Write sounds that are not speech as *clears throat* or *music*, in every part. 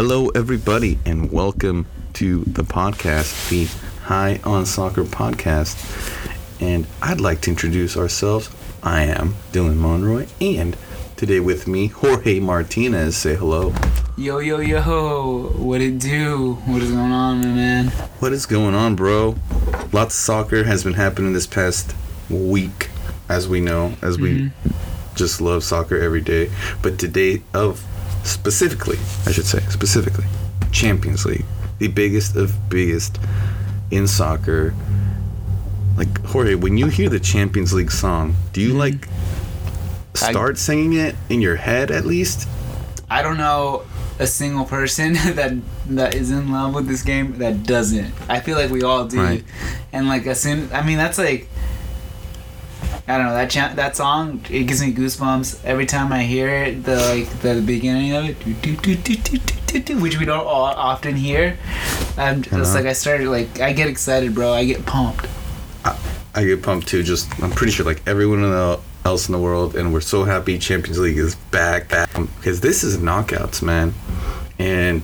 Hello, everybody, and welcome to the podcast, the High on Soccer podcast. And I'd like to introduce ourselves. I am Dylan Monroy, and today with me, Jorge Martinez. Say hello. Yo, yo, yo, what it do? What is going on, my man? What is going on, bro? Lots of soccer has been happening this past week, as we know, as we mm-hmm. just love soccer every day. But today, of specifically, I should say, specifically, Champions League, the biggest of biggest in soccer. Like Jorge, when you hear the Champions League song, do you mm-hmm. like I- start singing it in your head at least? I don't know a single person *laughs* that that is in love with this game that doesn't. I feel like we all do. Right. And like as soon, I mean, that's like. I don't know that cha- that song. It gives me goosebumps every time I hear it. The like the beginning of it, do, do, do, which we don't all often hear. I'm just uh-huh. like I started like I get excited, bro. I get pumped. I, I get pumped too. Just I'm pretty sure like everyone in the else in the world, and we're so happy Champions League is back, back um, because this is knockouts, man. And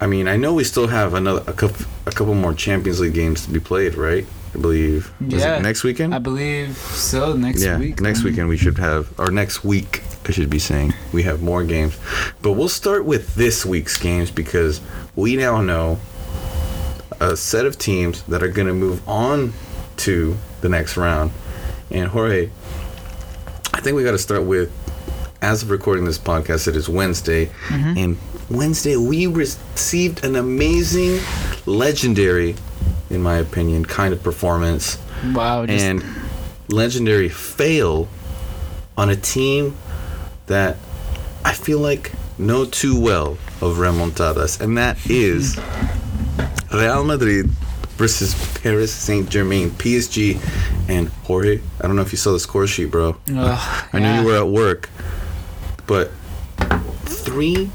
I mean, I know we still have another a couple, a couple more Champions League games to be played, right? I believe. Is Yeah. it next weekend? I believe so. Next yeah, week. next weekend we should have, or next week I should be saying, we have more games. But we'll start with this week's games because we now know a set of teams that are going to move on to the next round. And Jorge, I think we got to start with, as of recording this podcast, it is Wednesday. Mm-hmm. And Wednesday we received an amazing, legendary, in my opinion, kind of performance Wow. Just, and legendary fail on a team that I feel like know too well of remontadas, and that is Real Madrid versus Paris Saint Germain, PSG, and Jorge. I don't know if you saw the score sheet, bro. Ugh, I knew yeah. you were at work, but three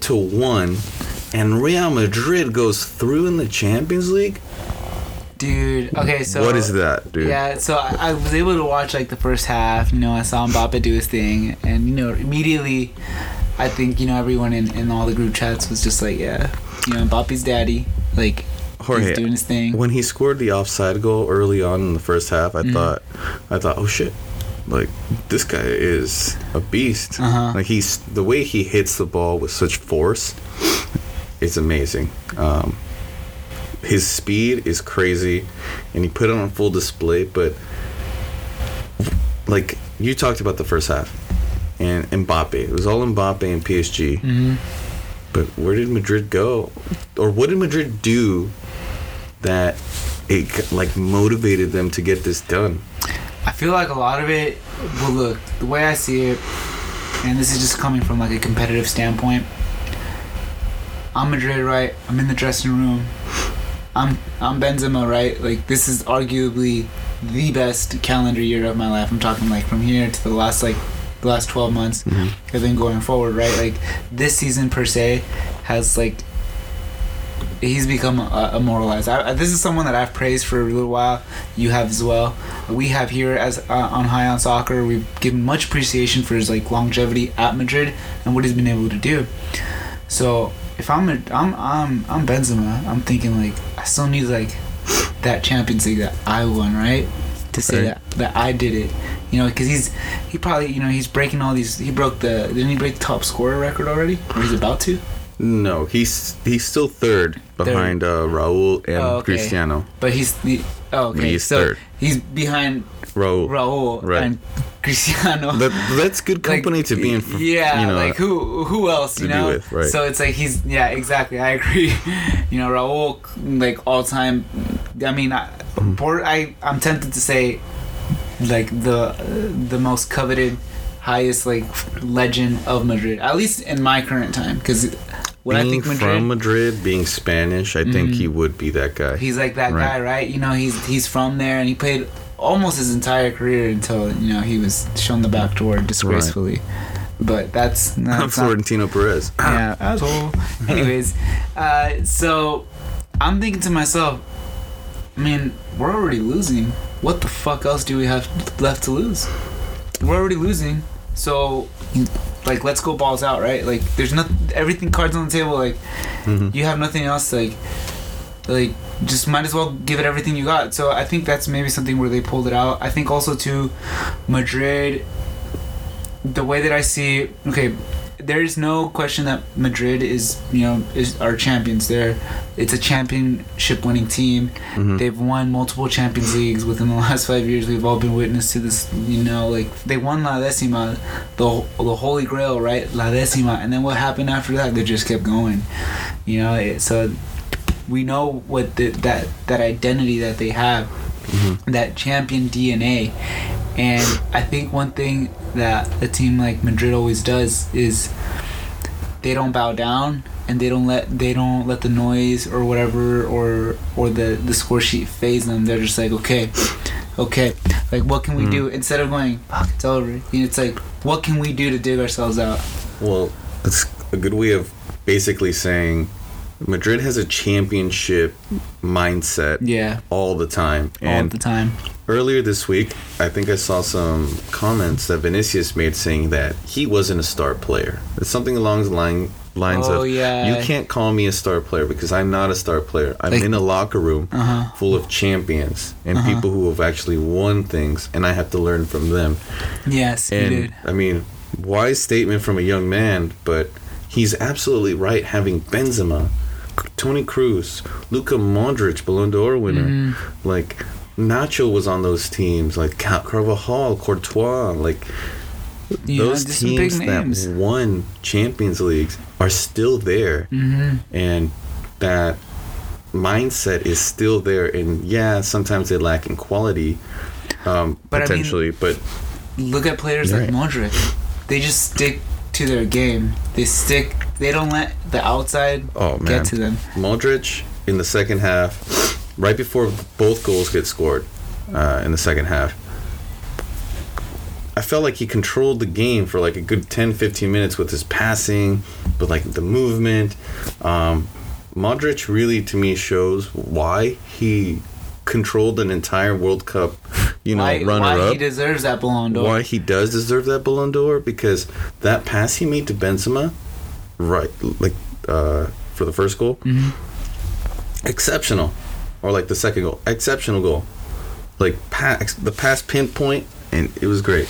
to one, and Real Madrid goes through in the Champions League. Dude, okay, so what is that, dude? Yeah, so I, I was able to watch like the first half. You know, I saw Mbappe do his thing, and you know, immediately, I think you know everyone in, in all the group chats was just like, yeah, you know, Mbappe's daddy, like Jorge, he's doing his thing. when he scored the offside goal early on in the first half, Mm-hmm. I thought, I thought, oh shit, like this guy is a beast. Uh-huh. Like he's the way he hits the ball with such force, it's amazing. Um, his speed is crazy, and he put it on full display. But like you talked about the first half, and Mbappe, it was all Mbappe and PSG. hmm But where did Madrid go, or what did Madrid do that it like motivated them to get this done? I feel like a lot of it. Well, look, the way I see it, and this is just coming from like a competitive standpoint. I'm Madrid, right? I'm in the dressing room. I'm I'm Benzema, right? Like this is arguably the best calendar year of my life. I'm talking like from here to the last like the last 12 months, and then going forward, right? Like this season per se has like he's become uh, immortalized. I- this is someone that I've praised for a little while. You have as well. We have here as uh, on High on Soccer. We've given much appreciation for his like longevity at Madrid and what he's been able to do. So if I'm a, I'm I'm I'm Benzema, I'm thinking like I still need like that Champions League that I won, right? To say Right. that that I did it, you know, because he's he probably you know he's breaking all these. He broke the didn't he break the top scorer record already? Or he's about to. No, he's he's still third behind uh, Raul and Oh, okay. Cristiano. But he's the oh okay. He's so third. he's behind Raul. Raul Right. and *laughs* Cristiano. That, that's good Like, company to be in. Yeah, you know, like who who else you know? with, right. So it's like he's yeah exactly. I agree. *laughs* you know Raul like all time. I mean, I, Mm-hmm. Port, I I'm tempted to say like the the most coveted, highest like legend of Madrid. At least in my current time, because when I think Madrid, from Madrid, being Spanish, I think he would be that guy. He's like that Right. guy, right? You know, he's he's from there, and he played almost his entire career until you know he was shown the back door disgracefully. But *laughs* that's not, Florentino Perez. *clears throat* yeah, *laughs* asshole. *laughs* Anyways, uh, so I'm thinking to myself, I mean, we're already losing. What the fuck else do we have left to lose? We're already losing. So like let's go balls out, right? Like there's nothing, everything cards on the table. Like Mhm. you have nothing else. Like like just might as well give it everything you got. So I think that's maybe something where they pulled it out. I think also too, Madrid. The way that I see, okay, there is no question that Madrid is you know is our champions. There, it's a championship winning team. Mhm. They've won multiple Champions Leagues within the *laughs* last five years. We've all been witness to this. You know, like they won La Decima, the the Holy Grail, right? La Decima, and then what happened after that? They just kept going. You know, it, so we know what the, that that identity that they have, mm-hmm. that champion DNA, and I think one thing that a team like Madrid always does is they don't bow down and they don't let they don't let the noise or whatever or or the the score sheet faze them. They're just like okay, okay, like what can we mm-hmm. do instead of going fuck it's over. You know, it's like what can we do to dig ourselves out? Well, that's a good way of basically saying Madrid has a championship mindset Yeah, all the time. all And the time. earlier this week, I think I saw some comments that Vinicius made saying that he wasn't a star player. It's something along the line lines Oh, of yeah. you can't call me a star player because I'm not a star player. I'm Like- in a locker room Uh huh. full of champions and Uh-huh. people who have actually won things and I have to learn from them. Yes, he And did. I mean, wise statement from a young man, but he's absolutely right. Having Benzema, Toni Kroos, Luka Modric, Ballon d'Or winner, Mhm. like Nacho was on those teams, like Ca- Carvajal, Courtois, like know, those just some big teams that won Champions Leagues are still there, Mm-hmm. and that mindset is still there. And yeah, sometimes they lack in quality, um, But I mean- potentially, but Look at players like right. Modric. They just stick to their game. They stick. They don't let the outside oh man, get to them. Modric in the second half, right before both goals get scored uh, in the second half, I felt like he controlled the game for like a good 10 15 minutes with his passing, but like the movement. Um, Modric really, to me, shows why he controlled an entire World Cup, you know, why, runner why up he deserves that Ballon d'Or. why he does deserve that Ballon d'Or because that pass he made to Benzema, right, like uh, for the first goal, Mhm. exceptional, or like the second goal, exceptional goal, like pass the pass pinpoint, and it was great.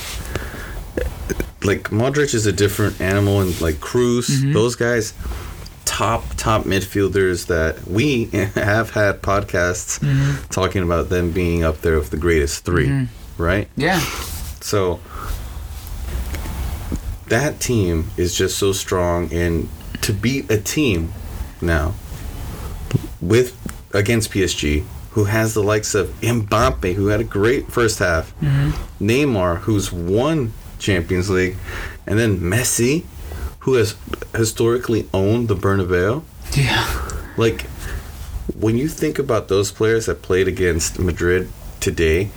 Like Modric is a different animal, and like Kroos, Mhm. those guys, top top midfielders that we *laughs* have had podcasts Mhm. talking about them being up there with the greatest 3 Mhm. right? Yeah. So that team is just so strong, and to beat a team now with against PSG, who has the likes of Mbappe, who had a great first half, hmm Neymar, who's won Champions League, and then Messi, who has historically owned the Bernabeu. Yeah. Like when you think about those players that played against Madrid today,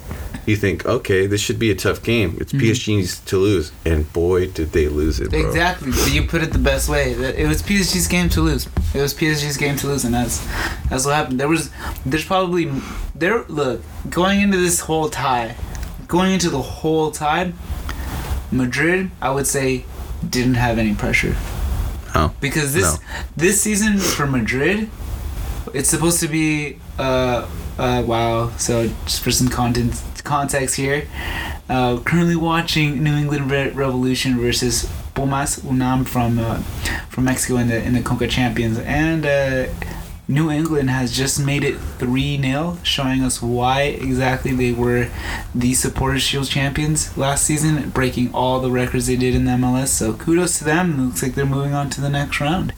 you think, okay, this should be a tough game. It's mm-hmm. PSG's to lose, and boy, did they lose it, bro. Exactly. You put it the best way. It was PSG's game to lose. It was PSG's game to lose, and that's that's what happened. There was, there's probably there. Look, going into this whole tie, going into the whole tie, Madrid, I would say, didn't have any pressure Oh, because this No. this season for Madrid, it's supposed to be uh uh wow. So just for some content context here, uh, currently watching New England Re- Revolution versus Pumas Unam from uh, from Mexico in the in the Conca Champions, and uh, New England has just made it three 0 showing us why exactly they were the Supporters Shield champions last season, breaking all the records they did in the MLS. So kudos to them. Looks like they're moving on to the next round.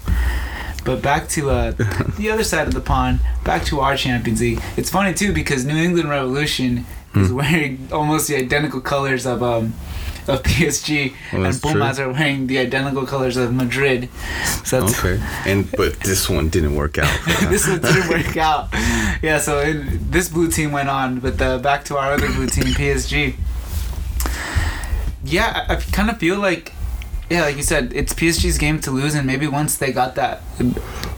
But back to uh, *laughs* the other side of the pond, back to our Champions League. It's funny too because New England Revolution is wearing almost the identical colors of um of PSG, Well, and Pumas true. are wearing the identical colors of Madrid. So that's, okay. And but this one didn't work out. *laughs* this one didn't work out. Yeah, so in, this blue team went on, but uh, back to our other blue team, PSG. Yeah, I, I kind of feel like, yeah, like you said, it's PSG's game to lose, and maybe once they got that,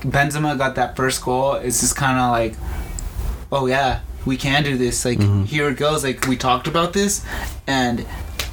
Benzema got that first goal, it's just kind of like, oh yeah, we can do this. Like Mhm. here it goes. Like we talked about this, and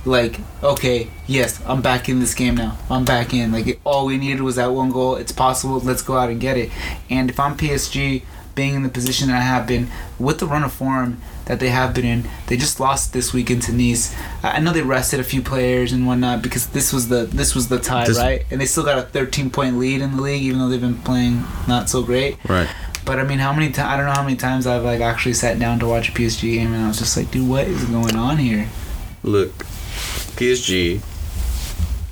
like, okay, yes, I'm back in this game now. I'm back in. Like, all we needed was that one goal. It's possible. Let's go out and get it. And if I'm PSG, being in the position that I have been, with the run of form that they have been in, they just lost this weekend to Nice. I I know they rested a few players and whatnot because this was the this was the tie, This- right? And they still got a 13 point lead in the league, even though they've been playing not so great. Right. But I mean, how many times? I don't know how many times I've like actually sat down to watch a PSG game, and I was just like, dude, what is going on here? Look, PSG.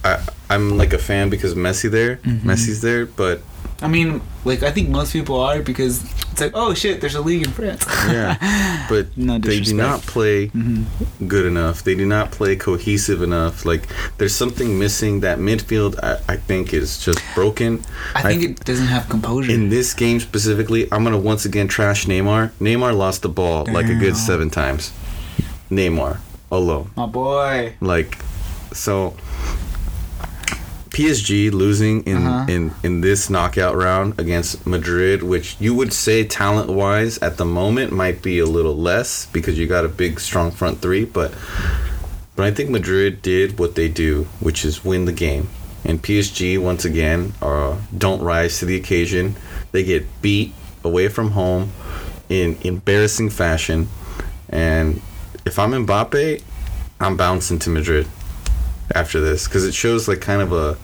I I'm like a fan because Messi there. Mhm. Messi's there, but I mean, like I think most people are because it's like, oh shit, there's a league in France. yeah. *laughs* But No they do not play hmm good enough. They do not play cohesive enough. Like there's something missing. That midfield, I, I think, is just broken. I think it doesn't have composure. In this game specifically, I'm gonna once again trash Neymar. Neymar lost the ball like a good seven times. Neymar alone, My boy. like, so. PSG losing in, Uh-huh. in in this knockout round against Madrid, which you would say talent wise at the moment might be a little less because you got a big strong front three, but but I think Madrid did what they do, which is win the game. And PSG once again uh, don't rise to the occasion. They get beat away from home in embarrassing fashion. And if I'm Mbappe, I'm bouncing to Madrid after this because it shows like kind of a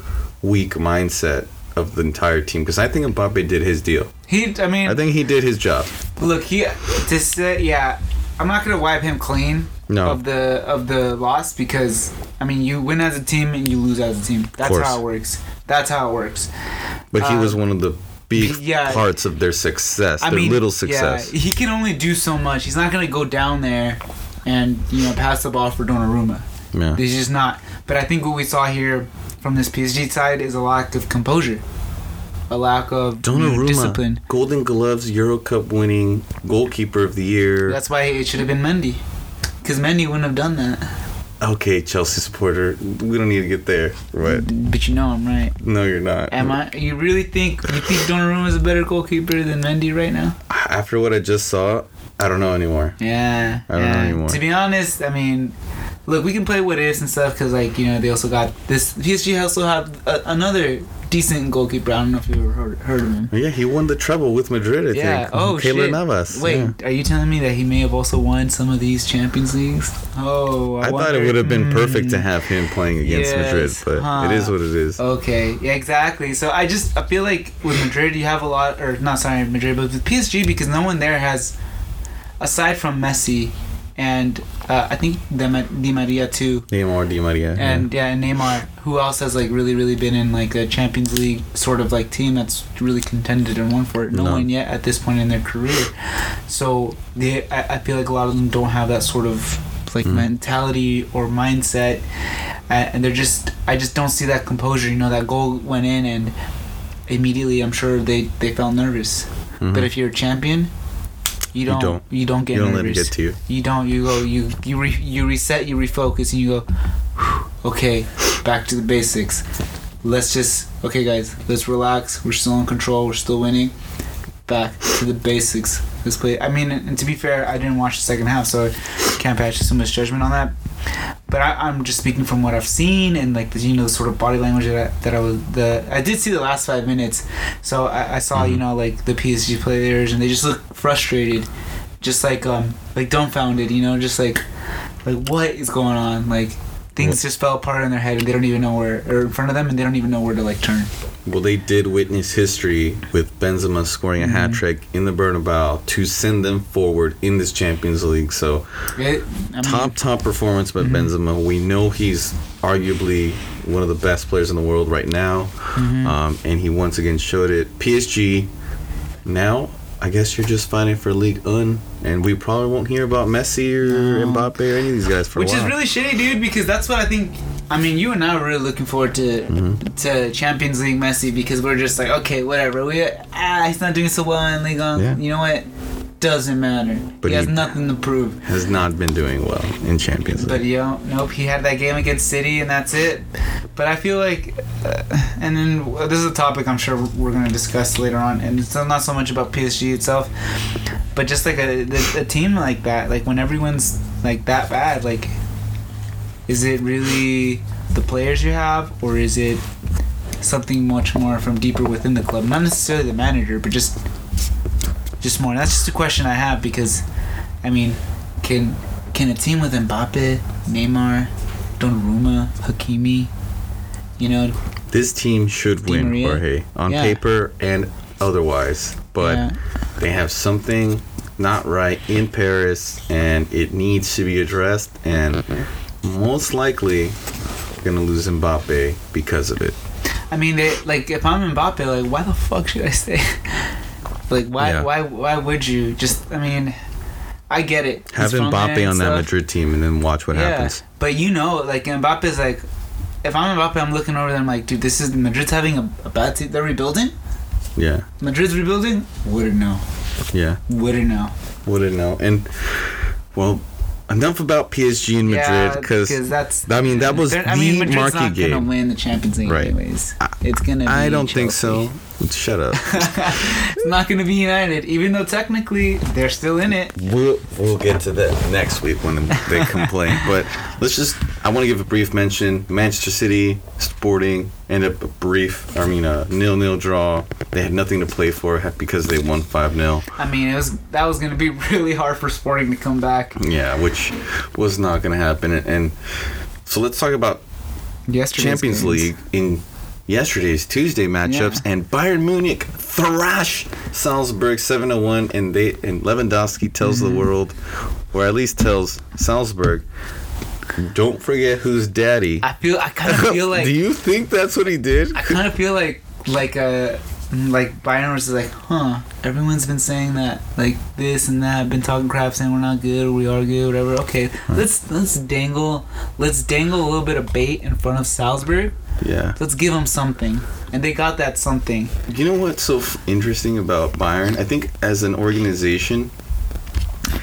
weak mindset of the entire team. Because I think Mbappe did his deal. He, I mean, I think he did his job. look, he to say, yeah, I'm not gonna wipe him clean No. of the of the loss because I mean, you win as a team and you lose as a team. That's how it works. That's how it works. But he Uh, was one of the big yeah. parts of their success, I their mean, little success. Yeah, he can only do so much. He's not gonna go down there and you know pass the ball for Donnarumma. Yeah. He's just not. But I think what we saw here from this PSG side is a lack of composure, a lack of you know, Donnarumma, discipline. Golden Gloves, Euro Cup winning goalkeeper of the year. That's why it should have been Mendy, because Mendy wouldn't have done that. okay, Chelsea supporter. We don't need to get there. Right? But you know I'm right. No, you're not. Am I? You really think you think Donnarumma is a better goalkeeper than Mendy right now? After what I just saw, I don't know anymore. Yeah. I don't know anymore. To be honest, I mean, look, we can play what ifs and stuff because, like, you know, they also got this. PSG also have a, another decent goalkeeper. I don't know if you ever heard, heard of him. Yeah, he won the treble with Madrid. I Yeah. think. Oh Keylor shit. Navas. Wait, yeah. are you telling me that he may have also won some of these Champions Leagues? Oh, I, I, thought it would have been perfect to Mm. have him playing against Madrid, but huh. it is what it is. Okay, yeah, exactly. So I just I feel like with Madrid you have a lot, or not sorry Madrid, but with PSG because no one there has, aside from Messi, and uh, I think Di Ma- Di Maria too, Neymar, Di Maria. and yeah, and Neymar. Who else has like really really been in like a Champions League sort of like team that's really contended and won for it? No None. one yet at this point in their career. So they, I, I feel like a lot of them don't have that sort of like Mm. mentality or mindset, uh, and they're just I just don't see that composure. You know, that goal went in and immediately I'm sure they they felt nervous. Mhm. But if you're a champion. You don't, you don't. don't get you don't nervous. let it get to you. You don't. You go. You you re, you reset. You refocus, and you go. Okay, back to the basics. Let's just. Okay, guys. Let's relax. We're still in control. We're still winning. Back to the basics. Let's play. I mean, and to be fair, I didn't watch the second half, so I can't pass so much judgment on that. But I, I'm just speaking from what I've seen and like the you know the sort of body language that I, that I was the I did see the last five minutes, so I, I saw you Mhm. know like the PSG players and they just look frustrated, just like um like dumbfounded you know just like like what is going on? Like things just fell apart in their head and they don't even know where or in front of them and they don't even know where to like turn. Well, they did witness history with Benzema scoring a Mhm. hat trick in the Bernabeu to send them forward in this Champions League. So It, I mean, top top performance by Mhm. Benzema. We know he's arguably one of the best players in the world right now, mhm. um, and he once again showed it. PSG. Now, I guess you're just fighting for League Un, and we probably won't hear about Messi or No. Mbappe or any of these guys for Which a while. Which is really shitty, dude, because that's what I think. I mean, you and I are really looking forward to Mhm. to Champions League Messi because we're just like, okay, whatever. We ah, he's not doing so well in League Un. Yeah. You know what? Doesn't matter. But he has he- nothing to prove. Has not been doing well in Champions League. But yo, nope, he had that game against City and that's it. But I feel like, uh, and then uh, this is a topic I'm sure we're gonna discuss later on, and it's not so much about PSG itself, but just like a, a, a team like that, like when everyone's like that bad, like Is it really the players you have, or is it something much more from deeper within the club? Not necessarily the manager, but just just more. That's just a question I have because, I mean, can can a team with Mbappe, Neymar, Donnarumma, Hakimi, you know, This team should Di win, Maria? Jorge, on Yeah. paper and otherwise. But Yeah. they have something not right in Paris, and it needs to be addressed. And most likely, gonna lose Mbappe because of it. I mean, they like if I'm Mbappe, like why the fuck should I stay? Like why Yeah. why why would you? Just I mean, I get it. He's Have there Mbappe on that. Madrid team, and then watch what yeah, happens. but you know, like Mbappe's like, if I'm Mbappe, I'm looking over there. I'm like, dude, this is Madrid's having a, a bad team. They're rebuilding. Yeah, Madrid's rebuilding. Wouldn't know. yeah. Wouldn't know. Wouldn't know. And well, enough about PSG and Madrid because that's. I mean, that was I mean, the Madrid's market not gonna game. win the Champions League Right. anyways. I- It's gonna. Be I don't think so. Shut up. *laughs* it's not gonna be United, even though technically they're still in it. We'll we'll get to that next week when they complain. *laughs* But let's just. I want to give a brief mention. Manchester City, Sporting, ended up a brief. I mean, a nil-nil draw. They had nothing to play for because they won five 0 I mean, it was that was gonna be *laughs* really hard for Sporting to come back. Yeah, which was not going to happen. And, and so let's talk about Yesterday's Champions games. League in yesterday's Tuesday matchups, Yeah. and Bayern Munich thrash Salzburg 7-1, and they and Lewandowski tells Mm-hmm. the world, or at least tells Salzburg, don't forget who's daddy. I feel I kind of *laughs* feel like Do you think that's what he did? I kind of feel like like uh like Bayern was like, huh? Everyone's been saying that like this and that, been talking crap, saying we're not good or we are good, whatever. Okay, let's let's dangle let's dangle a little bit of bait in front of Salzburg. Yeah. Let's give them something, and they got that something. You know what's so f- interesting about Bayern? I think as an organization,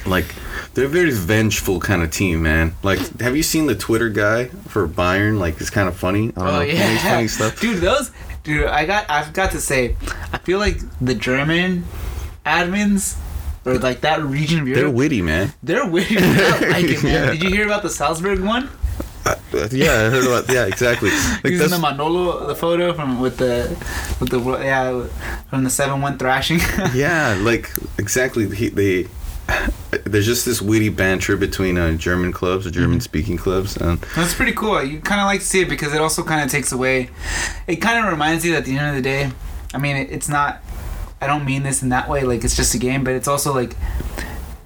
like they're a very vengeful kind of team, man. Like, have you seen the Twitter guy for Bayern? Like, it's kind of funny. I don't oh, know. Oh He yeah, makes funny stuff. dude. Those, dude. I got. I've got to say, I feel like the German admins or like that region of Europe. They're witty, man. They're witty. I *laughs* like it, man. Yeah. Did you hear about the Salzburg one? Uh, yeah, I heard about. Yeah, exactly. *laughs* Like Using the Manolo, the photo from with the with the yeah from the seven one thrashing. *laughs* yeah, like exactly. He, they there's just this witty banter between uh, German clubs or German speaking clubs, and That's pretty cool. You kind of like to see it because it also kind of takes away. It kind of reminds you that at the end of the day, I mean, it, it's not. I don't mean this in that way. Like it's just a game, but it's also like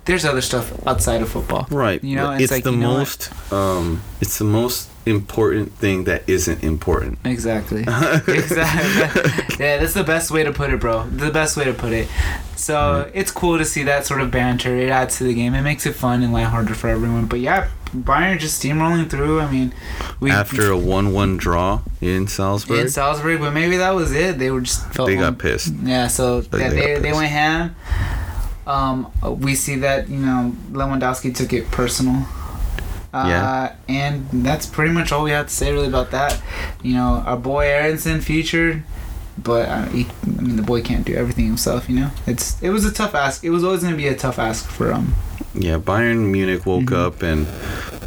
there's other stuff outside of football. right, You know, it's, it's like, the you know most. Um, it's the most important thing that isn't important. Exactly. *laughs* exactly. yeah, that's the best way to put it, bro. The best way to put it. So it's cool to see that sort of banter. It adds to the game. It makes it fun and lighthearted for everyone. But yeah, Bayern just steamrolling through. I mean, we After a one-one draw in Salzburg, in Salzburg, but maybe that was it. They were just felt they one- got pissed. Yeah, so yeah, they they, they went ham. Um, we see that you know Lewandowski took it personal. Uh, Yeah. and that's pretty much all we have to say really about that. You know, our boy Aaronson featured, but uh, he, I mean the boy can't do everything himself. You know, it's it was a tough ask. It was always going to be a tough ask for him. Yeah, Bayern Munich woke Mhm. up, and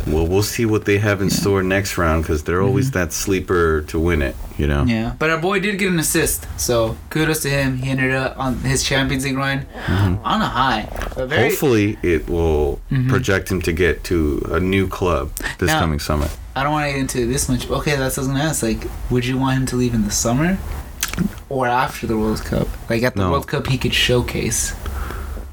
well, we'll see what they have in store next round because they're always that sleeper to win it. You know. Mm-hmm. Yeah, but our boy did get an assist, so kudos to him. He ended up on his Champions League run on a high. Very, Hopefully, it will Mhm. project him to get to a new club this Now- coming summer. I don't want to get into this much. Okay, that's what I was gonna ask. Like, would you want him to leave in the summer or after the World Cup? Like at the No. World Cup, he could showcase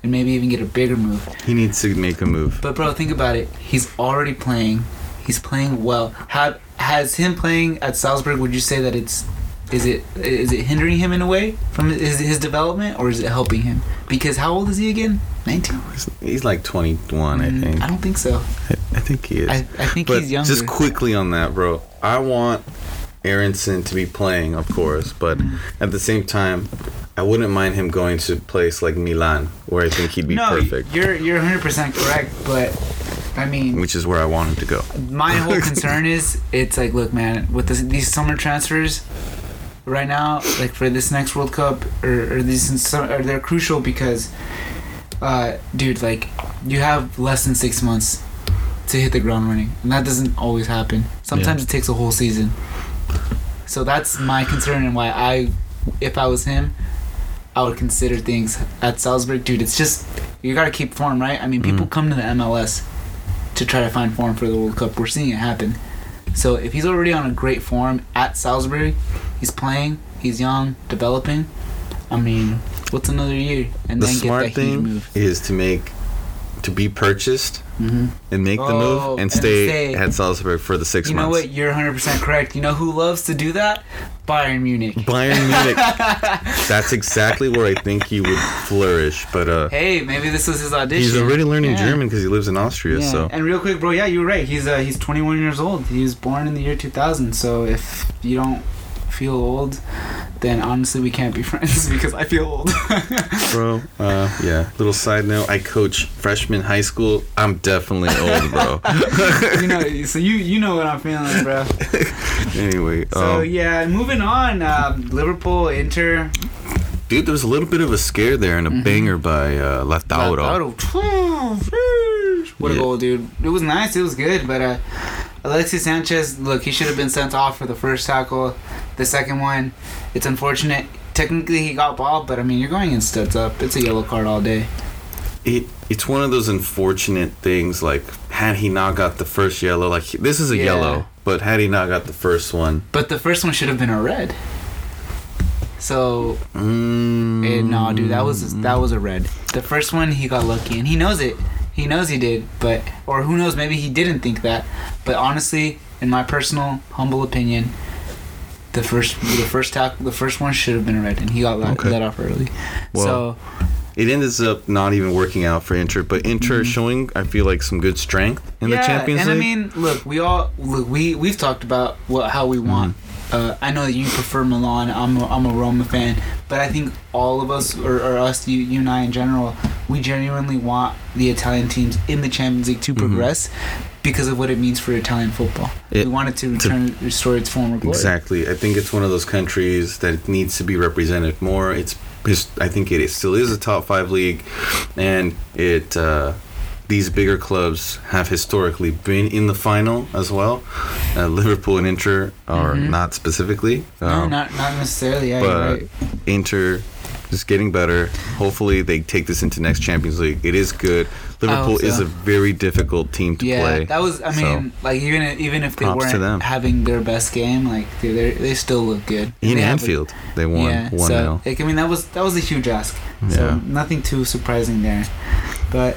and maybe even get a bigger move. He needs to make a move. But bro, think about it. He's already playing. He's playing well. Have has him playing at Salzburg? Would you say that it's is it is it hindering him in a way from his his development, or is it helping him? Because how old is he again? Nineteen. He's, like 21, I think. Mm, I don't think so. I, I think he is. I, I think but he's younger. just quickly on that, bro. I want Aaronson to be playing, of course, but Mm. at the same time, I wouldn't mind him going to a place like Milan, where I think he'd be no, perfect, you're you're 100 percent correct, but I mean, which is where I want him to go. my whole *laughs* concern is it's like look man with this, these summer transfers right now like for this next world cup or, or these or they're crucial because uh dude like you have less than six months to hit the ground running, and that doesn't always happen. Sometimes it takes a whole season. So that's my concern and why I, if I was him, I would consider things at Salzburg, dude. It's just you gotta keep form, right? I mean, people Mhm. come to the MLS to try to find form for the World Cup. We're seeing it happen. So if he's already on a great form at Salzburg, he's playing, he's young, developing. I mean, what's another year and The then smart get that huge thing move? is to make to be purchased hmm and make the Oh, move and and stay, stay. at Salzburg for the six You know months. what? You're 100% correct. You know who loves to do that? Bayern Munich. Bayern Munich. *laughs* That's exactly where I think he would flourish. But uh, Hey, maybe this was his audition. he's already learning Yeah. German because he lives in Austria. Yeah. So And real quick, bro, yeah, you're right. He's uh, he's 21 years old. He was born in the year 2000. So if you don't feel old, then honestly we can't be *laughs* friends because I feel old. bro, *laughs* uh, yeah. Little side note: I coach freshman high school. I'm definitely old, bro. *laughs* you know, so you you know what I'm feeling, bro. anyway, So um, yeah, moving on. Um, Liverpool, Inter, dude, there was a little bit of a scare there and a Mm-hmm. banger by uh, Lautaro. Lautaro. What a Yeah. goal, dude! It was nice. It was good, but uh, Alexis Sanchez, look, he should have been sent off for the first tackle. The second one, it's unfortunate. Technically, he got ball, but I mean, you're going in studs up. It's a yellow card all day. It it's one of those unfortunate things. Like had he not got the first yellow, like this is a Yeah. yellow, but had he not got the first one, But the first one should have been a red. So mm, eh, no, dude, that was that was a red. The first one he got lucky, and he knows it. He knows he did, but or who knows? Maybe he didn't think that. But honestly, in my personal humble opinion, the first the first tack the first one should have been a red, and he got let, Okay. let off early. Well, so It ends up not even working out for Inter, but Inter Mhm. showing I feel like some good strength in the Champions and League. I mean, look, we all look. We we've talked about what how we want. Mm-hmm. Uh, I know that you prefer Milan. I'm a, I'm a Roma fan, but I think all of us, or, or us, you, you and I in general, we genuinely want the Italian teams in the Champions League to Mhm. progress because of what it means for Italian football. It- we want it to return, restore its former glory. Exactly. I think it's one of those countries that needs to be represented more. It's, it's I think it is, still is a top five league, and it uh, these bigger clubs have historically been in the final as well. Uh, Liverpool and Inter are Mhm. not specifically. No, um, not not necessarily. Yeah, but right. Inter is getting better. Hopefully, they take this into next Champions League. It is good. Liverpool so. is a very difficult team to yeah, play. that was. I so- mean, like even even if they Props weren't having their best game, like they they still look good. in They have a- Anfield, they won yeah, one so like, I mean that was that was a huge ask. Yeah. So nothing too surprising there, but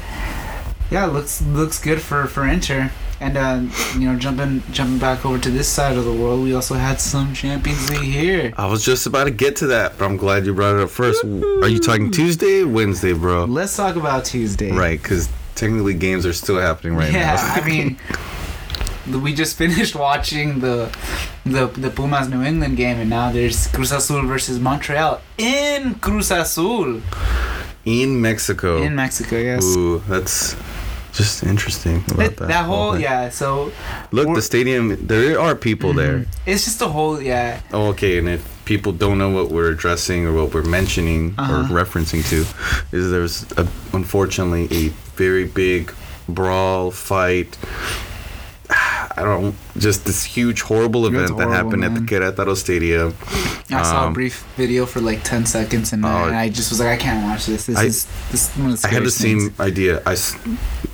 yeah, looks looks good for for Inter. And uh, you know, jumping jumping back over to this side of the world, we also had some Champions League here. I was just about to get to that, but I'm glad you brought it up first. Are you talking Tuesday, Wednesday, bro? Let's talk about Tuesday. Right, because technically games are still happening right yeah, now. Yeah, I *laughs* mean, we just *laughs* finished watching the the the Pumas New England game, and now there's Cruz Azul versus Montreal in Cruz Azul in Mexico. in Mexico. Yes. Ooh, that's just interesting about That, that. that whole yeah, so Look, the stadium. There are people there. Mhm. It's just a whole yeah. Oh, okay, and if people don't know what we're addressing or what we're mentioning Uh-huh. or referencing to, is there's a, unfortunately a very big brawl fight. *sighs* I don't just this huge horrible event that happened man. at the Querétaro Stadium. I saw a Um, brief video for like ten seconds, and, Oh. and I just was like, I can't watch this. This I- is this is one of the I had the same things. idea. I,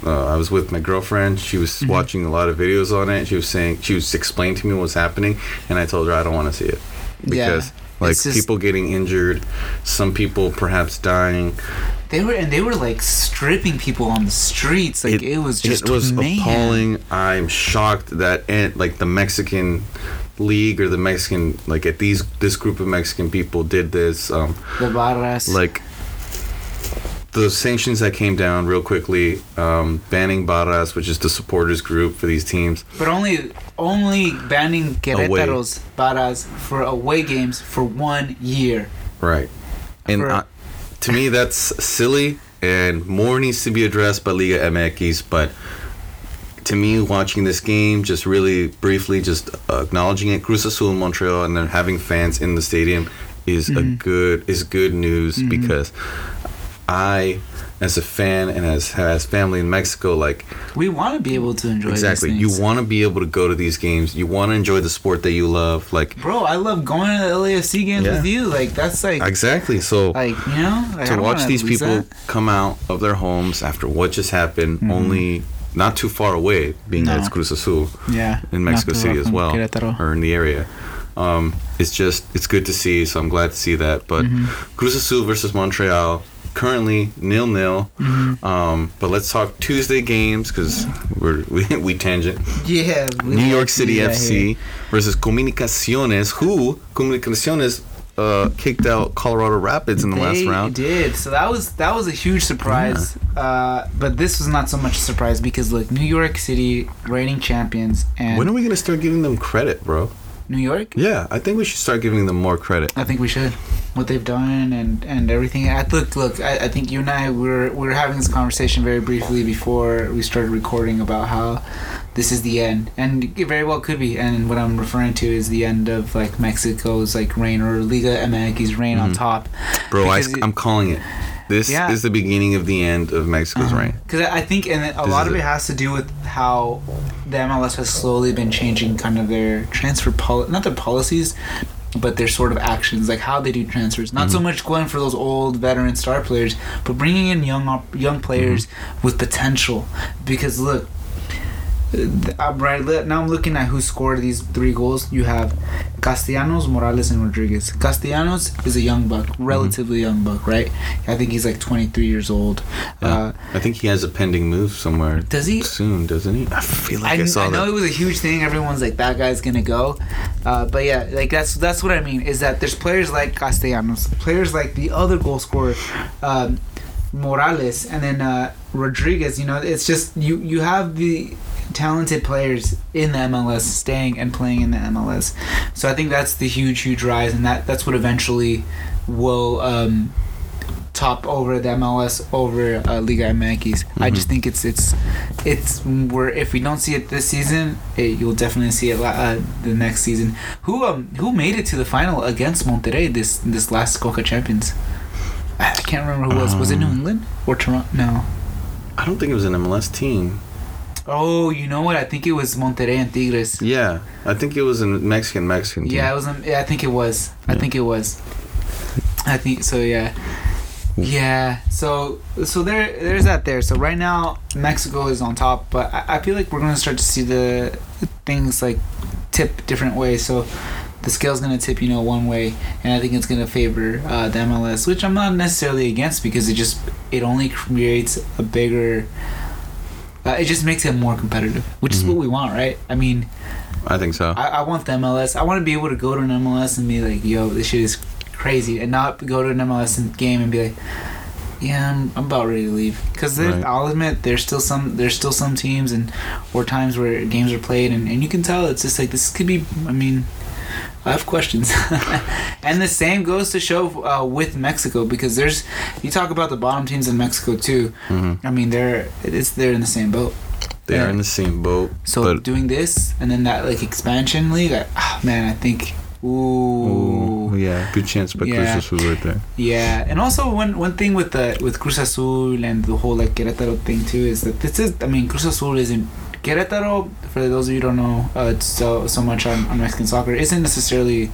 uh, I was with my girlfriend. She was Mm-hmm. watching a lot of videos on it. She was saying she was explaining to me what was happening, and I told her I don't want to see it because Yeah, like just- people getting injured, some people perhaps dying. They were and they were like stripping people on the streets. Like it, was just it was mayhem. appalling. I'm shocked that and like the Mexican league or the Mexican like at these this group of Mexican people did this um The barras. like the sanctions that came down real quickly um banning barras which is the supporters group for these teams But only only banning Querétaro's barras for away games for one year. right and For- uh, to me that's silly and more needs to be addressed by Liga MX but to me, watching this game, just really briefly, just acknowledging it, Cruz Azul Montreal, and then having fans in the stadium is a Mhm. good is good news Mhm. because I, as a fan and as has family in Mexico, like We want to be able to enjoy exactly, you want to be able to go to these games. You want to enjoy the sport that you love. Like Bro, I love going to the LAFC games Yeah. with you. Like that's like, exactly. So like you know, like, to watch these people that. come out of their homes after what just happened, only not too far away, being that Mm-hmm. It's Cruz Azul. Yeah, in Mexico City as well, Querétaro. or in the area. Um, it's just it's good to see, so I'm glad to see that. But Mm-hmm. Cruz Azul versus Montreal currently nil nil. Mm-hmm. Um, but let's talk Tuesday games because we're *laughs* we, we tangent. Yeah, we New York City FC versus Comunicaciones, who Comunicaciones uh, kicked out Colorado Rapids in the last They round. did. So that was that was a huge surprise. Uh, but this was not so much a surprise because look, New York City reigning champions and When are we gonna start giving them credit, bro? New York. Yeah, I think we should start giving them more credit. I think we should. What they've done and and everything. I look, look. I, I think you and I were we were having this conversation very briefly before we started recording about how this is the end, and it very well could be. And what I'm referring to is the end of like Mexico's like reign or Liga MX's reign on Mhm. top. Bro, I, am calling it. This Yeah. is the beginning of the end of Mexico's reign. Because I think, and a This lot of it. it has to do with how the MLS has slowly been changing kind of their transfer poli- not their policies, but their sort of actions, like how they do transfers. Not Mm-hmm. so much going for those old veteran star players, but bringing in young young players Mm-hmm. with potential. Because look. Uh, I'm right now. I'm looking at who scored these three goals. You have Castellanos, Morales, and Rodriguez. Castellanos is a young buck, Mm-hmm. relatively young buck, right? I think he's like 23 years old. Yeah. Uh, I think he has a pending move somewhere. Does he? soon? Doesn't he? I feel like I, I, saw I know that. it was a huge thing. Everyone's like, that guy's gonna go. Uh, but yeah, like that's that's what I mean. Is that there's players like Castellanos, players like the other goal scorer, um, Morales, and then uh, Rodriguez. You know, it's just you you have the talented players in the MLS staying and playing in the MLS. So I think that's the huge huge rise, and that that's what eventually will. Um, top over the MLS over uh, Liga MX. I Mhm. just think it's it's it's where if we don't see it this season, it, you'll definitely see it uh, the next season. Who um who made it to the final against Monterrey this this last Coca Champions? I I can't remember who was. Was it New Um, England or Toronto? No. I don't think it was an MLS team. Oh, you know what? I think it was Monterrey and Tigres. Yeah, I think it was a Mexican Mexican team. Yeah, it was. Yeah, I think it was. I think it was. I think so. Yeah. Yeah. So so there there's that there. So right now Mexico is on top, but I, I feel like we're gonna start to see the things like tip different ways. So the scale's gonna tip, you know, one way, and I think it's gonna favor uh, the MLS, which I'm not necessarily against because it just it only creates a bigger. Uh, it just makes it more competitive, which is Mhm. what we want, right? I mean, I think so. I, I want the MLS. I want to be able to go to an MLS and be like, "Yo, this shit is crazy," and not go to an MLS game and be like, "Yeah, I'm, I'm about ready to leave." Because Right. I'll admit, there's still some there's still some teams and or times where games are played and, and you can tell it's just like this could be. I mean, I have questions, *laughs* and the same goes to show uh, with Mexico because there's you talk about the bottom teams in Mexico too. hmm I mean, they're it's they're in the same boat. They are in the same boat. So but doing this and then that like expansion league, I, ah, man, I think. Ooh, Ooh, yeah, good chance by Yeah. Cruz Azul right there. yeah, and also one one thing with the with Cruz Azul and the whole like Querétaro thing too is that this is I mean Cruz Azul isn't Querétaro for those of you who don't know uh, so so much on, on Mexican soccer isn't necessarily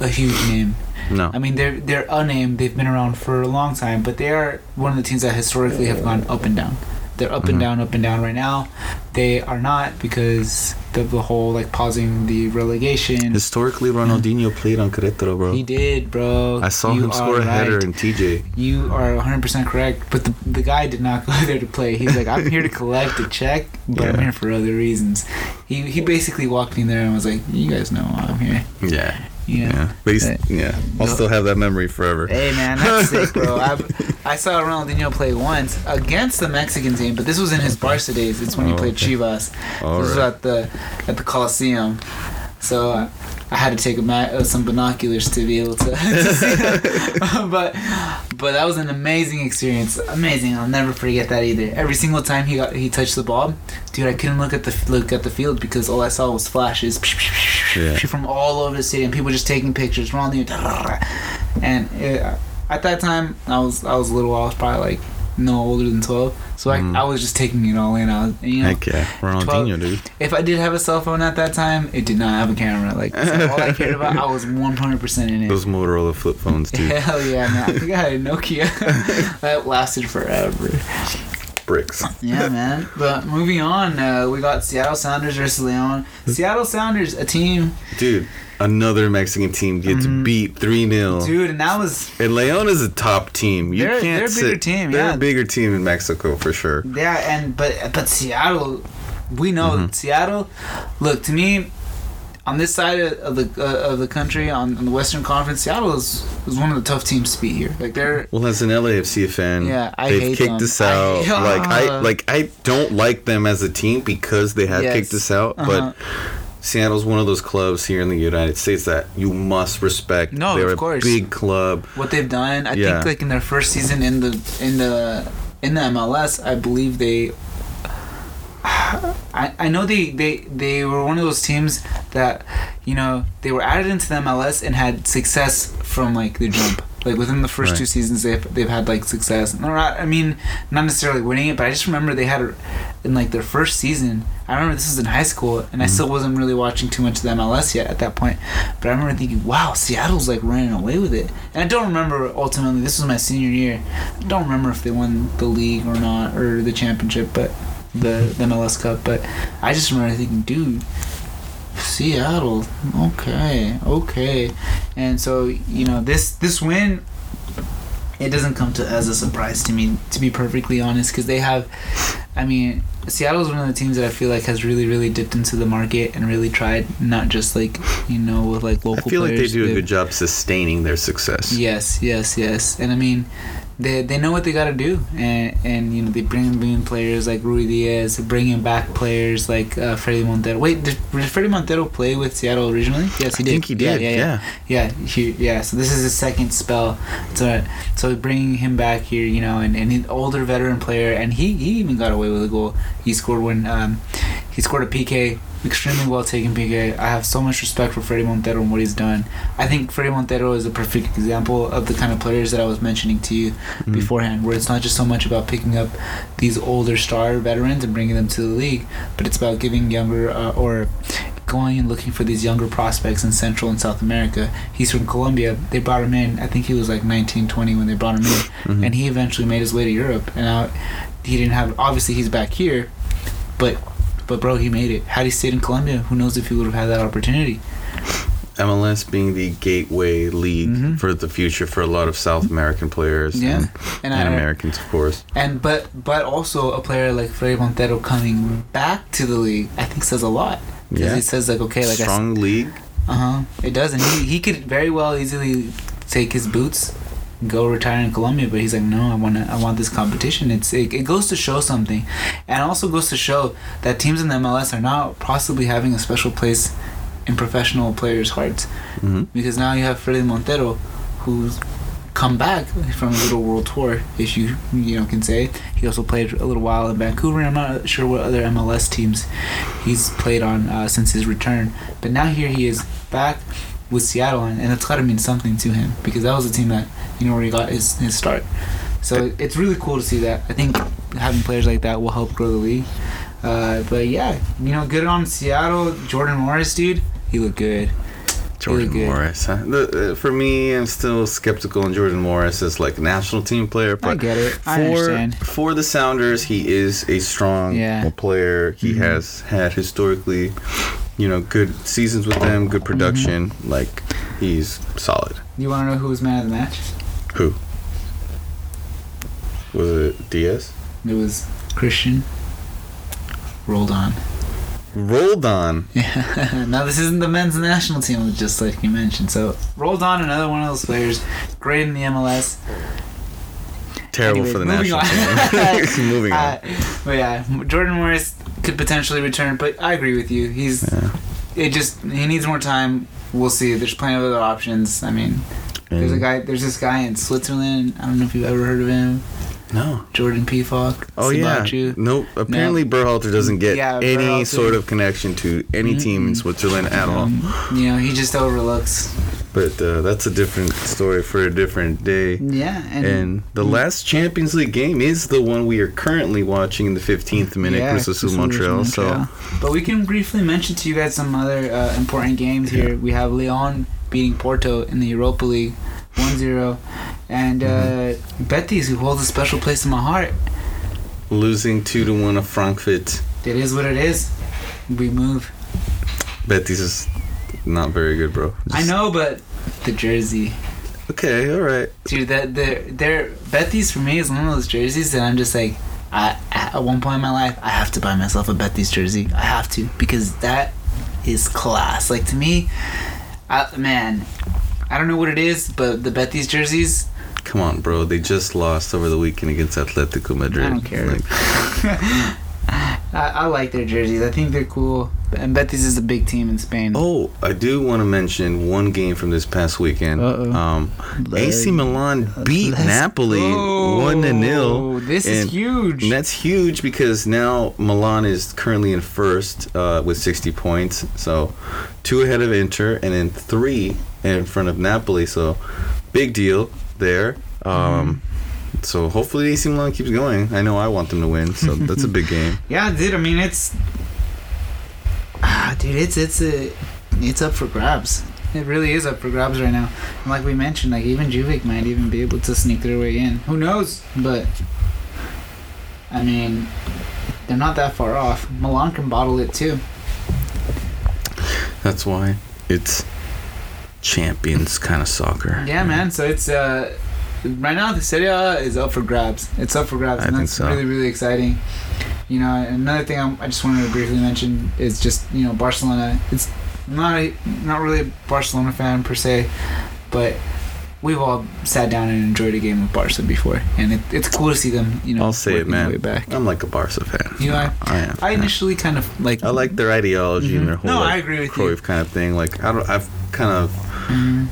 a huge name. No. I mean they're they're a name. They've been around for a long time, but they are one of the teams that historically have gone up and down. They're up Mhm. and down, up and down right now. They are not because of the whole like pausing the relegation. Historically, Ronaldinho played on Querétaro, bro. He did, bro. I saw You him score a header in TJ. You are 100% correct, but the, the guy did not *laughs* go there to play. He's like, I'm here to collect a check, but I'm here for other reasons. He he basically walked in there and was like, You guys know why I'm here. Yeah. You know? Yeah. But he's, yeah. I'll No. still have that memory forever. Hey man, that's sick, *laughs* bro. I, I saw Ronaldinho play once against the Mexican team, but this was in his Barca days. It's when he Oh, played okay. Chivas. All this was at the at the Coliseum. So uh, I had to take ma- uh, some binoculars to be able to, *laughs* to see that. *laughs* but but that was an amazing experience. Amazing. I'll never forget that either. Every single time he got he touched the ball, dude, I couldn't look at the look at the field because all I saw was flashes *laughs* Yeah. from all over the city and People just taking pictures. Ronaldinho, and it, at that time I was I was a little. I was probably like no older than twelve. So I, Mhm. I was just taking it all in. I was, you know, Heck yeah, Ronaldinho, dude. if I did have a cell phone at that time, it did not have a camera. Like so all I cared about, I was one hundred percent in it. Those Motorola flip phones, dude. *laughs* Hell yeah, man! I think I had a Nokia *laughs* that lasted forever. Bricks. Yeah, man. But moving on, uh, we got Seattle Sounders versus Leon. *laughs* Seattle Sounders, a team, Dude, another Mexican team gets Mhm. beat 3 0. dude, and that was And Leon is a top team. You They're- can't they're a bigger team, They're yeah. a bigger team in Mexico for sure. yeah, and but but Seattle, we know Mhm. Seattle. Look to me, on this side of the uh, of the country, on, on the Western Conference, Seattle is, is one of the tough teams to beat here. Like they're Well, as an LAFC fan, Yeah, I they've hate kicked them. us out. I- *laughs* like I uh, like I don't like them as a team because they have Yes. kicked us out. Uh-huh. But Seattle's one of those clubs here in the United States that you must respect. No, They're of a course. big club. what they've done. I Yeah. think like in their first season in the in the in the MLS, I believe they. *sighs* I, I know they, they they were one of those teams that you know they were added into the MLS and had success from like the jump. Like within the first Right. two seasons, they've they've had like success. Not, I mean, not necessarily winning it, but I just remember they had in like their first season. I remember this was in high school, and I Mhm. still wasn't really watching too much of the MLS yet at that point. But I remember thinking, wow, Seattle's like running away with it. And I don't remember ultimately. This was my senior year. I don't remember if they won the league or not or the championship, but the, the MLS Cup. But I just remember thinking, dude, Seattle, okay, okay. And so you know this this win. It doesn't come to as a surprise to me, to be perfectly honest, because they have. I mean, Seattle is one of the teams that I feel like has really, really dipped into the market and really tried, not just like you know with like local. I feel like they do a good job sustaining their success. Yes, yes, yes. And I mean, they they know what they got to do, and and you know they bring in players like Ruidíaz, bringing back players like uh, Fredy Montero. Wait, did, did Fredy Montero play with Seattle originally? Yes, he I did. think he did. Yeah, yeah, yeah. Yeah, he, yeah. So this is his second spell. So so bringing him back here, you know, and and an older veteran player, and he he even got away with a goal. He scored when um he scored a PK. Extremely well taken PK. I have so much respect for Fredy Montero and what he's done. I think Fredy Montero is a perfect example of the kind of players that I was mentioning to you Mhm. beforehand, where it's not just so much about picking up these older star veterans and bringing them to the league, but it's about giving younger uh, or going and looking for these younger prospects in Central and South America. He's from Colombia. They brought him in. I think he was like 19, 20 when they brought him in, Mhm. and he eventually made his way to Europe. And now he didn't have. Obviously, he's back here, but. But bro, he made it. Had he stayed in Colombia, who knows if he would have had that opportunity? MLS being the gateway league Mhm. for the future for a lot of South American players. Yeah, And, and, and I, Americans, of course. And but but also a player like Fredy Montero coming back to the league, I think says a lot. Because Yeah. it says like okay, like Strong league. uh huh, it does, and he he could very well easily take his boots, go retire in Colombia, but he's like no, I want I want this competition. It's it, it goes to show something, and also goes to show that teams in the MLS are now possibly having a special place in professional players' hearts hmm because now you have Fredy Montero, who's come back from a little world tour, if you you know can say. He also played a little while in Vancouver. I'm not sure what other MLS teams he's played on uh, since his return, but now here he is back with Seattle, and, and it's got to mean something to him because that was a team that you know where he got his his start. So it's really cool to see that. I think having players like that will help grow the league. Uh, but yeah, you know, good on Seattle. Jordan Morris, dude, he looked good. Jordan good. Morris. Huh? The, uh, for me, I'm still skeptical on Jordan Morris as like a national team player, I get it. for I understand. for the Sounders, he is a strong Yeah. player. He Mhm. has had historically, you know, good seasons with them, good production. Mm-hmm. Like he's solid. You want to know who was man of the match? Who was it? Diaz It was Cristian. Rolled on. Roldan. Yeah. *laughs* now this isn't the men's national team, just like you mentioned. So Roldan, another one of those players, great in the MLS. Terrible Anyways, for the national team. *laughs* *laughs* Moving on. Uh, but yeah, Jordan Morris could potentially return, but I agree with you. He's Yeah. it just he needs more time. We'll see. There's plenty of other options. I mean, there's a guy. There's this guy in Switzerland. I don't know if you've ever heard of him. No. Jordan Pefok. Oh yeah. Siebatcheu. Nope. Apparently, Berhalter doesn't get Yeah, any Berhalter- sort of connection to any team in. Switzerland at all. Um, you know, he just overlooks But uh, that's a different story for a different day. Yeah, and, And the last Champions League game is the one we are currently watching in the 15th minute, yeah, Cruz Azul Montreal. So. but we can briefly mention to you guys some other uh, important games here. We have Leon beating Porto in the Europa League, 1-0, and uh, Mm-hmm. Betis, who holds a special place in my heart. Losing two to one of Frankfurt. It is what it is. We move. Betis is not very good, bro. I know, but the jersey. Okay, all right. Dude, that their their Betis for me is one of those jerseys that I'm just like, I at one point in my life I have to buy myself a Betis jersey. I have to because that is class. Like to me, I, man, I don't know what it is, but the Betis jerseys, Come on, bro. They just lost over the weekend against Atletico Madrid. I don't care. Like, *laughs* I, I like their jerseys. I think they're cool. And Betis is a big team in Spain. oh, I do want to mention one game from this past weekend. Um, AC Milan beat Let's Napoli go. one to nil. This is huge. And that's huge because now Milan is currently in first uh, with 60 points. So two ahead of Inter and then three in front of Napoli. So big deal there. Um, So hopefully AC Milan keeps going. I know I want them to win. So that's a big game. *laughs* Yeah, dude. I mean, it's ah, dude. It's it's a it's up for grabs. It really is up for grabs right now. And like we mentioned, like even Juvic might even be able to sneak their way in. Who knows? But I mean, they're not that far off. Milan can bottle it too. That's why it's champions kind of soccer. Yeah, man. So it's uh right now the Serie A is up for grabs. It's up for grabs, I and that's so. really really exciting. You know, another thing I'm, I just wanted to briefly mention is just you know Barcelona. It's not a, not really a Barcelona fan per se, but we've all sat down and enjoyed a game of Barca before, and it, it's cool to see them. You know, I'll say it, man. Way back. I'm like a Barca fan. You are? I I am. I yeah. initially kind of like. I like their ideology Mhm. and their whole No, like, I agree with you. Cruyff kind of thing. Like I don't, I've kind of Mhm.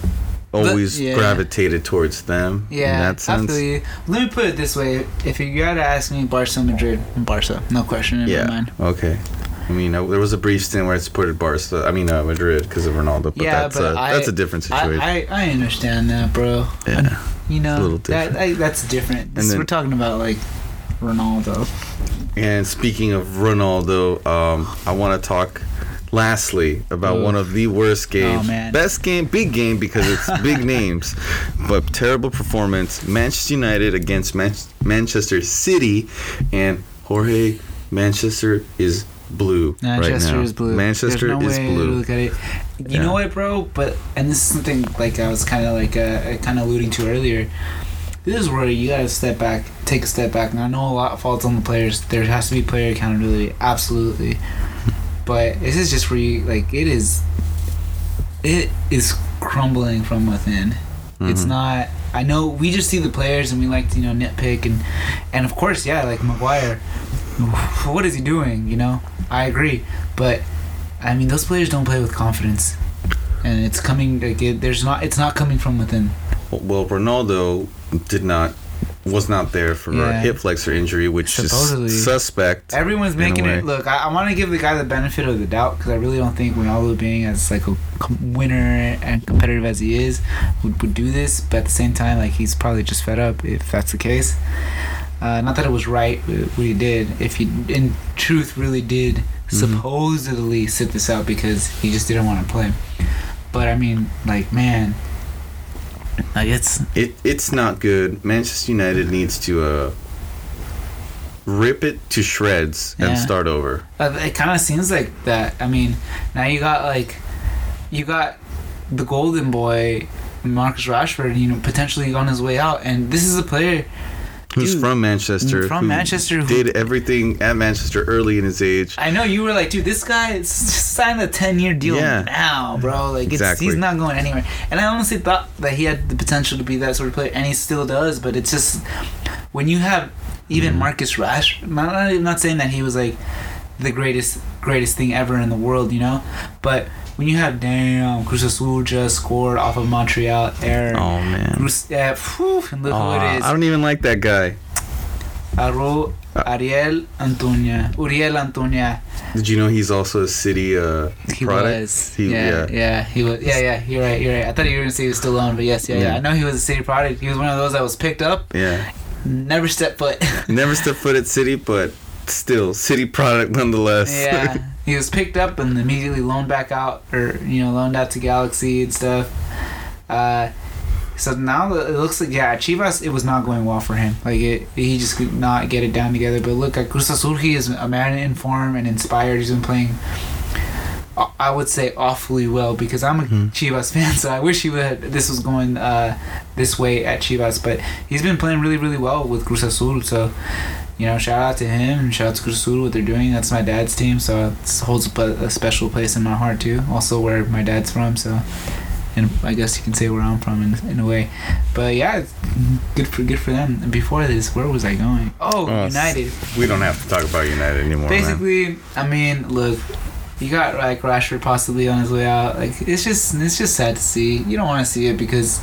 Always yeah. gravitated towards them. in Yeah, that sense. I you. Let me put it this way: if you gotta ask me, Barca, Madrid, Barca, no question in Yeah. my mind. Okay. I mean, uh, there was a brief stint where I supported Barca. I mean, uh, Madrid because of Ronaldo. But Yeah, that's but a, I- that's a different situation. I, I, I understand that, bro. yeah. You know, It's a little that. I, that's different. This, then- we're talking about like Ronaldo. And speaking of Ronaldo, um, I want to talk lastly about Oof. one of the worst games. Oh, man. Best game, big game because it's big *laughs* names, but terrible performance. Manchester United against Man- Manchester City, and Jorge Manchester is blue Manchester right now. is blue. Manchester There's no is way to blue. look at it. You Yeah. know what, bro? But and this is something like I was kind of like uh, kind of alluding to earlier. This is where you gotta step back, take a step back. And I know a lot falls on the players. There has to be player accountability, absolutely. But this is just where you like it is. It is crumbling from within. It's Mhm. not. I know we just see the players and we like to you know nitpick and and of course yeah like Maguire. What is he doing? You know I agree, but I mean those players don't play with confidence, and it's coming like it, there's not it's not coming from within. Well, Ronaldo did not was not there for a hip flexor injury, which Supposedly. is suspect. Everyone's making it look. I, I want to give the guy the benefit of the doubt because I really don't think Ronaldo, being as like a winner and competitive as he is, would, would do this. But at the same time, like he's probably just fed up if that's the case. Uh, not that it was right uh, what he did. If he in truth really did supposedly sit this out because he just didn't want to play. But I mean, like man, like it's It it's not good. Manchester United needs to uh rip it to shreds and Yeah. start over. Uh, it kind of seems like that. I mean, now you got like, you got the golden boy, Marcus Rashford, you know, potentially on his way out, and this is a player. Who's Dude, from Manchester? from who Manchester, who- did everything at Manchester early in his age. I know you were like, dude, this guy signed a ten-year deal Yeah. now, bro. Like, it's, Exactly. he's not going anywhere. And I honestly thought that he had the potential to be that sort of player, and he still does. But it's just when you have even Mm-hmm. Marcus Rash. I'm not, I'm not saying that he was like the greatest greatest thing ever in the world, you know, but when you have damn Cruz Azul just scored off of Montreal error. Oh man. Cruz, uh, and look who Aw, it is. I don't even like that guy. Arro, Ariel Antuna, Uriel Antuna. Did you know he's also a city uh, He product? was. He- yeah, yeah, he was. Yeah, yeah. You're right. You're right. I thought you were gonna say he was still on, but yes, yeah, yeah. Yeah. I know he was a city product. He was one of those that was picked up, yeah. never stepped foot. Never stepped foot at City, but still city product nonetheless. yeah, *laughs* he was picked up and immediately loaned back out, or you know, loaned out to Galaxy and stuff. Uh, so now it looks like yeah, Chivas it was not going well for him. Like it, he just could not get it down together. But look, at Cruz Azul, he is a man in form and inspired. He's been playing. uh, I would say awfully well because I'm a Mhm. Chivas *laughs* fan, so I wish he would. This was going uh, this way at Chivas, but he's been playing really, really well with Cruz Azul. So, you know, shout out to him and shout out to Cruz what they're doing. That's my dad's team, so it holds a, a special place in my heart too. Also, where my dad's from, so and I guess you can say where I'm from in, in a way. But yeah, it's good for good for them. And before this, where was I going? Oh, Oh, United. We don't have to talk about United anymore. man. Basically, I mean, look, you got like Rashford possibly on his way out. Like it's just it's just sad to see. You don't want to see it because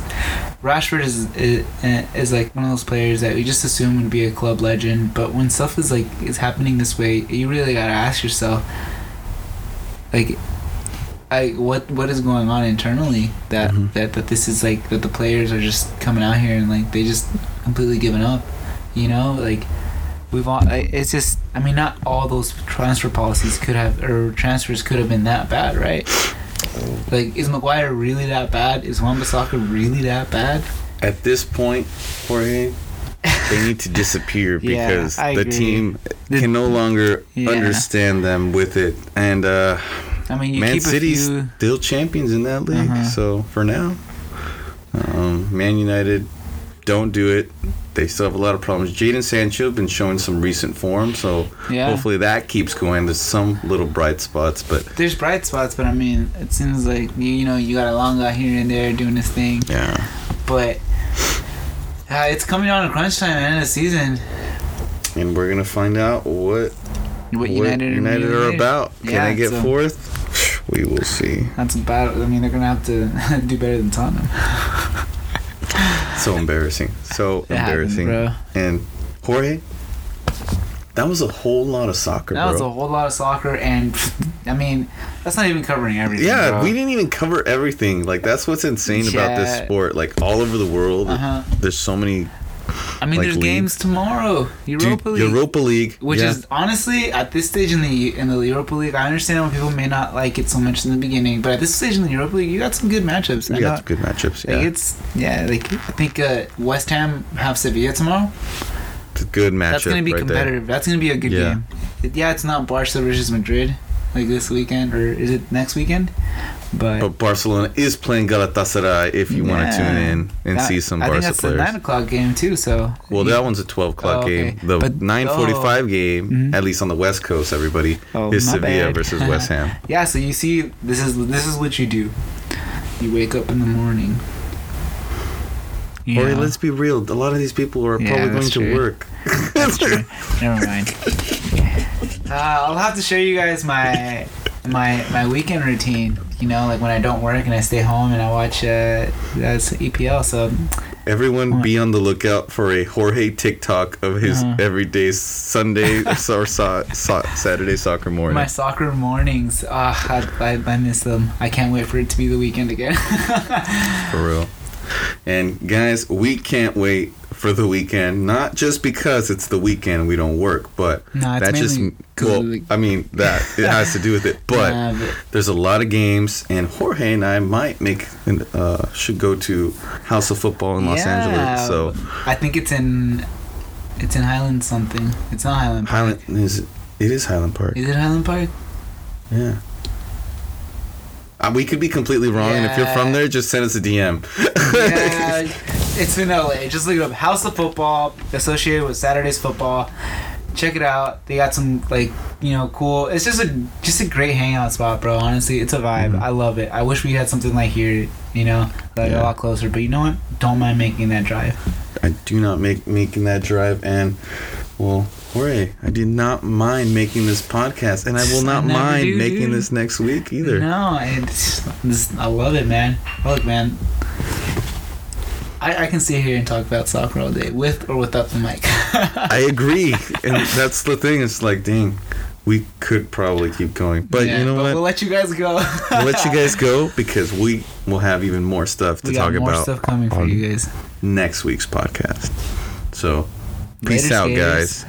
Rashford is, is is like one of those players that we just assume would be a club legend. But when stuff is like is happening this way, you really gotta ask yourself, like. I, what what is going on internally that, Mhm. that that this is like that the players are just coming out here and like they just completely giving up you know like we've all it's just i mean not all those transfer policies could have or transfers could have been that bad right like is Maguire really that bad is Wan-Bissaka really that bad At this point, Jorge, they need to disappear *laughs* because I the agree. team The- can no longer Yeah. understand them with it. And uh, i mean you Man keep City's few still champions in that league. Uh-huh. So for now, um, Man United don't do it. They still have a lot of problems. Jadon Sancho have been showing some recent form, so yeah hopefully that keeps going. There's some little bright spots, but there's bright spots but i mean it seems like you, you know you got a long guy here and there doing this thing yeah. but uh, it's coming on to crunch time end of the season And we're gonna find out what what united, United are United- about. Can Yeah, they get so- fourth? *sighs* We will see. that's about i mean they're gonna have to *laughs* do better than tottenham *laughs* So embarrassing. So happens, embarrassing. bro. And Jorge, that was a whole lot of soccer, That bro. was a whole lot of soccer, and *laughs* I mean, that's not even covering everything. yeah, bro. we didn't even cover everything. Like that's what's insane about this sport. Like all over the world, Uh-huh. there's so many. I mean, like there's league. games tomorrow. Europa Dude, League, Europa League, which yeah. is honestly at this stage in the in the Europa League, I understand why people may not like it so much in the beginning, but at this stage in the Europa League, you got some good matchups. we I got good matchups. Like Yeah, it's yeah, like I think uh, West Ham have Sevilla tomorrow. it's a good matchup. That's gonna be right competitive. That's gonna be a good Yeah. game. Yeah, it's not Barca versus Madrid like this weekend, or is it next weekend? But But Barcelona is playing Galatasaray. If you want to tune in and that- see some I think that's players. the nine o'clock game too. So Well, that one's a 12 o'clock Oh, okay. game. The But- 9:45 game, Mhm. at least on the West Coast, everybody Oh, is Sevilla bad. versus *laughs* West Ham. Yeah, so you see, this is this is what you do. You wake up in the morning. You Or let's be real, a lot of these people are Yeah, probably going that's to work. that's true. *laughs* Never mind. Uh, I'll have to show you guys my my my weekend routine. You know, like when I don't work and I stay home and I watch uh, that's EPL. So Everyone be on the lookout for a Jorge TikTok of his Uh-huh. everyday Sunday *laughs* or so, so, Saturday soccer morning. my soccer mornings, ah, I, I I miss them. I can't wait for it to be the weekend again. *laughs* for real. And guys, we can't wait for the weekend. Not just because it's the weekend we don't work, but No, that just well, I mean that *laughs* it has to do with it. But Nah, but- there's a lot of games, and Jorge and I might make an- uh, should go to House of Football in Los Yeah, Angeles. So I think it's in it's in Highland something. It's not Highland Park. Highland is it is Highland Park. Is it Highland Park? Yeah. Uh, we could be completely wrong, and if you're from there, just send us a DM. yeah, it's in LA. Just look it up. House of Football associated with Saturday's football. Check it out. They got some like you know cool. It's just a just a great hangout spot, bro. Honestly, it's a vibe. Mhm. I love it. I wish we had something like here. You know, like Yeah. a lot closer. But you know what? Don't mind making that drive. I do not make making that drive, and well, Jorge, I did not mind making this podcast, and I will not I mind do, making dude. this next week either. No, it's, this, I love it, man. Look, man. I, I can sit here and talk about soccer all day, with or without the mic. *laughs* I agree, and that's the thing. It's like, dang, we could probably keep going, but Yeah, you know what? We'll let you guys go. we'll let you guys go *laughs* because we will have even more stuff to we got talk more about stuff coming for you guys. next week's podcast. So, peace Later, out, guys.